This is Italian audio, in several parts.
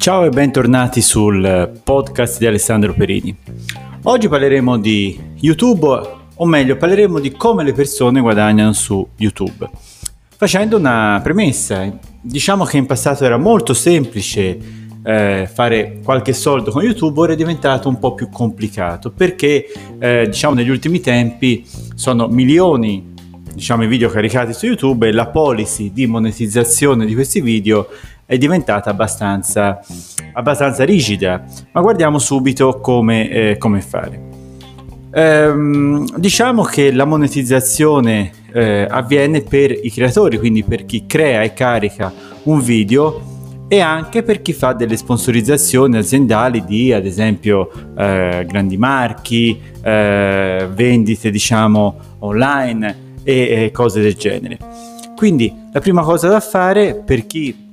Ciao e bentornati sul podcast di Alessandro Perini. Oggi parleremo di YouTube, o meglio parleremo di come le persone guadagnano su YouTube. Facendo una premessa, diciamo che in passato era molto semplice eh, fare qualche soldo con YouTube, ora è diventato un po' più complicato perché eh, diciamo negli ultimi tempi sono milioni diciamo i video caricati su YouTube e la policy di monetizzazione di questi video è diventata abbastanza, abbastanza rigida, ma guardiamo subito come, eh, come fare. Ehm, diciamo che la monetizzazione eh, avviene per i creatori, quindi per chi crea e carica un video e anche per chi fa delle sponsorizzazioni aziendali di ad esempio eh, grandi marchi, eh, vendite diciamo online e, e cose del genere. Quindi la prima cosa da fare per chi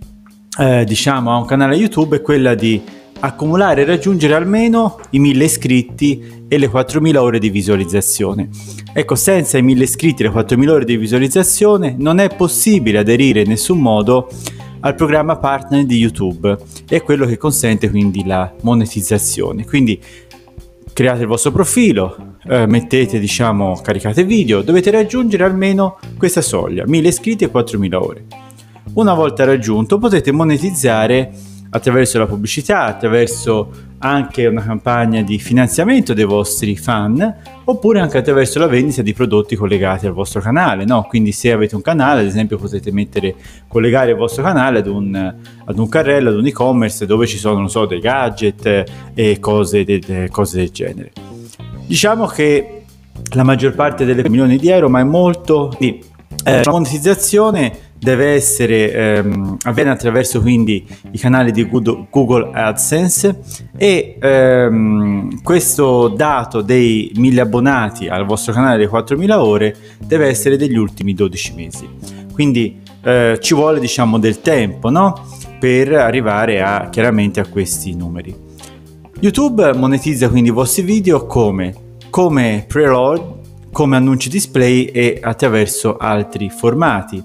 eh, diciamo a un canale YouTube è quella di accumulare e raggiungere almeno i 1000 iscritti e le 4000 ore di visualizzazione. Ecco, senza i 1000 iscritti e le 4000 ore di visualizzazione non è possibile aderire in nessun modo al programma partner di YouTube è quello che consente quindi la monetizzazione. Quindi create il vostro profilo, eh, mettete diciamo caricate video, dovete raggiungere almeno questa soglia, 1000 iscritti e 4000 ore. Una volta raggiunto potete monetizzare attraverso la pubblicità, attraverso anche una campagna di finanziamento dei vostri fan oppure anche attraverso la vendita di prodotti collegati al vostro canale. No? Quindi se avete un canale, ad esempio, potete mettere, collegare il vostro canale ad un, ad un carrello, ad un e-commerce dove ci sono, so, dei gadget e cose, de, de, cose del genere. Diciamo che la maggior parte delle milioni di euro, ma è molto di eh, monetizzazione deve essere ehm, avviene attraverso quindi i canali di Google AdSense e ehm, questo dato dei 1000 abbonati al vostro canale di 4000 ore deve essere degli ultimi 12 mesi. Quindi eh, ci vuole diciamo del tempo no? per arrivare a chiaramente a questi numeri. YouTube monetizza quindi i vostri video come? Come preload come annunci display e attraverso altri formati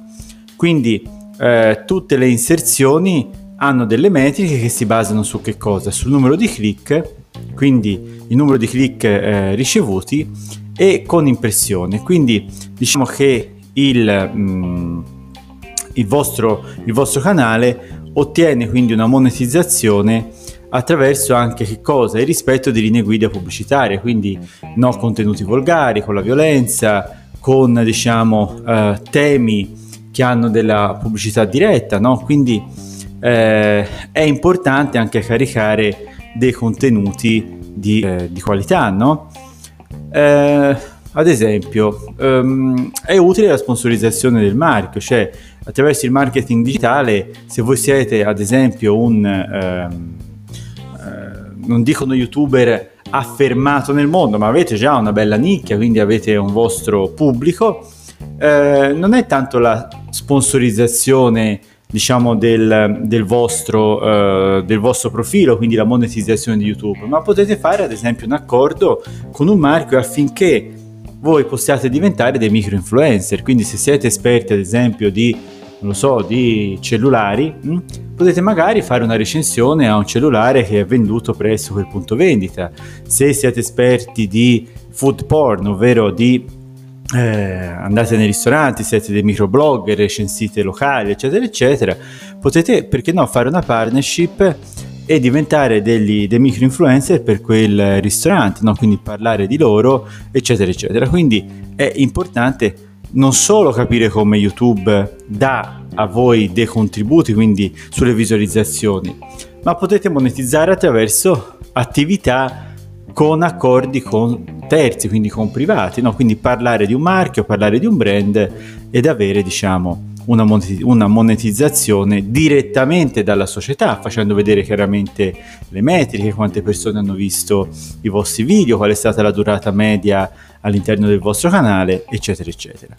quindi eh, tutte le inserzioni hanno delle metriche che si basano su che cosa? Sul numero di click, quindi il numero di click eh, ricevuti e con impressione. Quindi diciamo che il, mm, il, vostro, il vostro canale ottiene quindi una monetizzazione attraverso anche che cosa? Il rispetto di linee guida pubblicitarie, quindi no contenuti volgari, con la violenza, con diciamo eh, temi che hanno della pubblicità diretta, no? quindi eh, è importante anche caricare dei contenuti di, eh, di qualità. No? Eh, ad esempio, ehm, è utile la sponsorizzazione del marchio, cioè attraverso il marketing digitale, se voi siete ad esempio un, ehm, eh, non dico uno youtuber affermato nel mondo, ma avete già una bella nicchia, quindi avete un vostro pubblico, eh, non è tanto la sponsorizzazione diciamo del, del, vostro, uh, del, vostro, profilo, quindi la monetizzazione di YouTube, ma potete fare ad esempio un accordo con un marchio affinché voi possiate diventare dei micro influencer, quindi se siete esperti ad esempio di, so, di cellulari, mh, hm, potete magari fare una recensione a un cellulare che è venduto presso quel punto vendita, se siete esperti di food porn, ovvero di eh, andate nei ristoranti, siete dei microblogger, recensite locali, eccetera, eccetera, potete, perché no, fare una partnership e diventare degli, dei micro influencer per quel ristorante, no? quindi parlare di loro, eccetera, eccetera. Quindi è importante non solo capire come YouTube dà a voi dei contributi, quindi sulle visualizzazioni, ma potete monetizzare attraverso attività con accordi con terzi, quindi con privati, no? quindi parlare di un marchio, parlare di un brand ed avere diciamo una, monetizzazione direttamente dalla società, facendo vedere chiaramente le metriche, quante persone hanno visto i vostri video, qual è stata la durata media all'interno del vostro canale, eccetera, eccetera.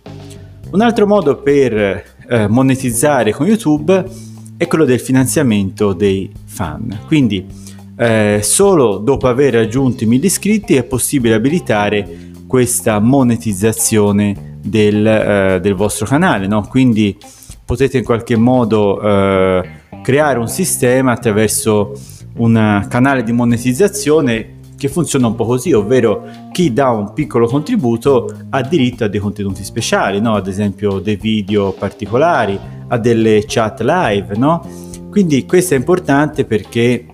Un altro modo per eh, monetizzare con YouTube è quello del finanziamento dei fan. Quindi eh, solo dopo aver raggiunto i 1000 iscritti è possibile abilitare questa monetizzazione del, eh, del vostro canale, no? quindi potete in qualche modo eh, creare un sistema attraverso un canale di monetizzazione che funziona un po' così, ovvero chi dà un piccolo contributo ha diritto a dei contenuti speciali, no? ad esempio dei video particolari, a delle chat live, no? Quindi questo è importante perché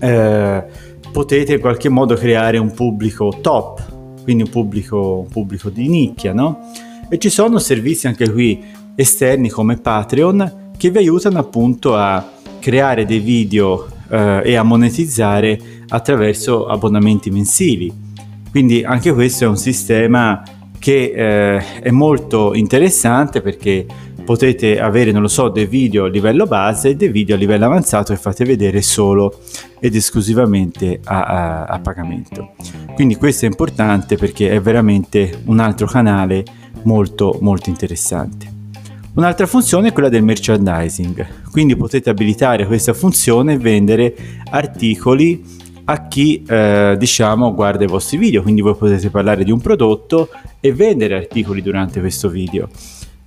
eh, potete in qualche modo creare un pubblico top, quindi un pubblico, un pubblico di nicchia, no? E ci sono servizi anche qui esterni come Patreon che vi aiutano appunto a creare dei video eh, e a monetizzare attraverso abbonamenti mensili. Quindi anche questo è un sistema che eh, è molto interessante perché potete avere, non lo so, dei video a livello base e dei video a livello avanzato che fate vedere solo ed esclusivamente a, a, a pagamento. Quindi questo è importante perché è veramente un altro canale molto molto interessante. Un'altra funzione è quella del merchandising, quindi potete abilitare questa funzione e vendere articoli a chi eh, diciamo guarda i vostri video, quindi voi potete parlare di un prodotto e vendere articoli durante questo video.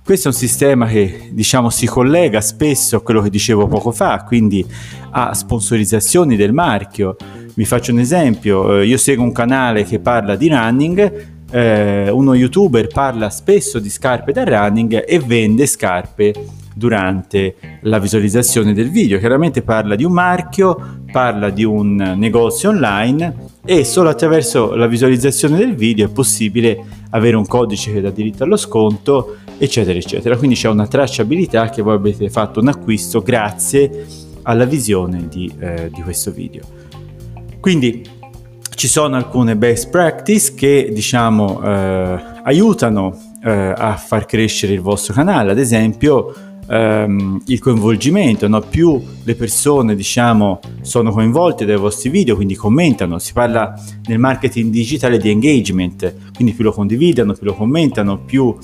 Questo è un sistema che diciamo si collega spesso a quello che dicevo poco fa, quindi a sponsorizzazioni del marchio. Vi faccio un esempio, eh, io seguo un canale che parla di running eh, uno youtuber parla spesso di scarpe da running e vende scarpe durante la visualizzazione del video. Chiaramente parla di un marchio, parla di un negozio online e solo attraverso la visualizzazione del video è possibile avere un codice che dà diritto allo sconto, eccetera, eccetera. Quindi c'è una tracciabilità che voi avete fatto un acquisto grazie alla visione di, eh, di questo video. Quindi ci sono alcune best practice che diciamo eh, aiutano eh, a far crescere il vostro canale, ad esempio ehm, il coinvolgimento, no? più le persone diciamo sono coinvolte dai vostri video, quindi commentano, si parla nel marketing digitale di engagement, quindi più lo condividono, più lo commentano, più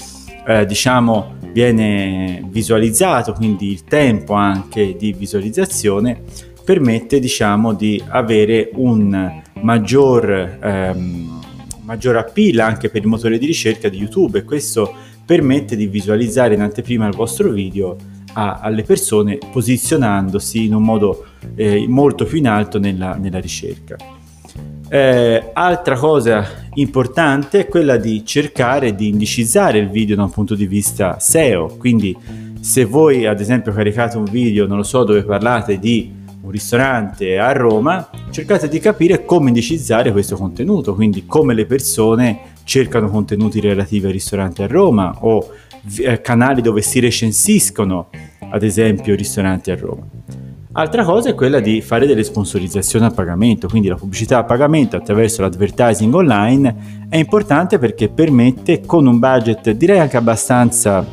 eh, diciamo viene visualizzato, quindi il tempo anche di visualizzazione permette diciamo di avere un maggior, ehm, maggior appeal anche per il motore di ricerca di YouTube e questo permette di visualizzare in anteprima il vostro video a, alle persone posizionandosi in un modo eh, molto più in alto nella, nella ricerca. Eh, altra cosa importante è quella di cercare di indicizzare il video da un punto di vista SEO, quindi se voi ad esempio caricate un video, non lo so, dove parlate di un ristorante a Roma, cercate di capire come indicizzare questo contenuto, quindi come le persone cercano contenuti relativi al ristorante a Roma o eh, canali dove si recensiscono, ad esempio, ristoranti a Roma. Altra cosa è quella di fare delle sponsorizzazioni a pagamento, quindi la pubblicità a pagamento attraverso l'advertising online è importante perché permette con un budget direi anche abbastanza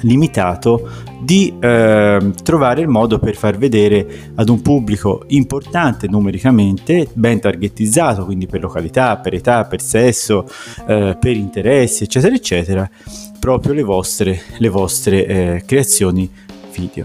limitato di eh, trovare il modo per far vedere ad un pubblico importante numericamente, ben targetizzato, quindi per località, per età, per sesso, eh, per interessi, eccetera, eccetera, proprio le vostre, le vostre eh, creazioni video.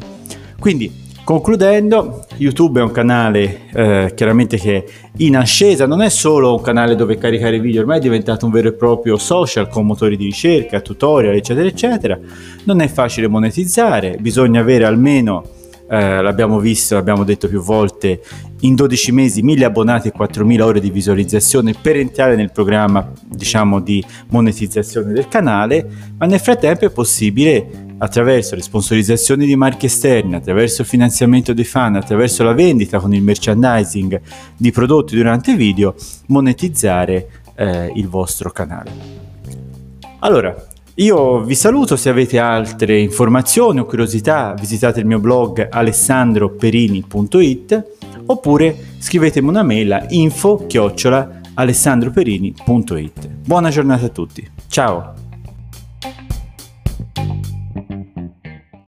Quindi Concludendo, YouTube è un canale eh, chiaramente che in ascesa, non è solo un canale dove caricare video, ormai è diventato un vero e proprio social con motori di ricerca, tutorial, eccetera, eccetera. Non è facile monetizzare, bisogna avere almeno, eh, l'abbiamo visto, l'abbiamo detto più volte, in 12 mesi 1000 abbonati e 4000 ore di visualizzazione per entrare nel programma, diciamo, di monetizzazione del canale, ma nel frattempo è possibile attraverso le sponsorizzazioni di marchi esterni, attraverso il finanziamento dei fan, attraverso la vendita con il merchandising di prodotti durante video, monetizzare eh, il vostro canale. Allora, io vi saluto, se avete altre informazioni o curiosità visitate il mio blog alessandroperini.it oppure scrivetemi una mail a info alessandroperini.it. Buona giornata a tutti, ciao!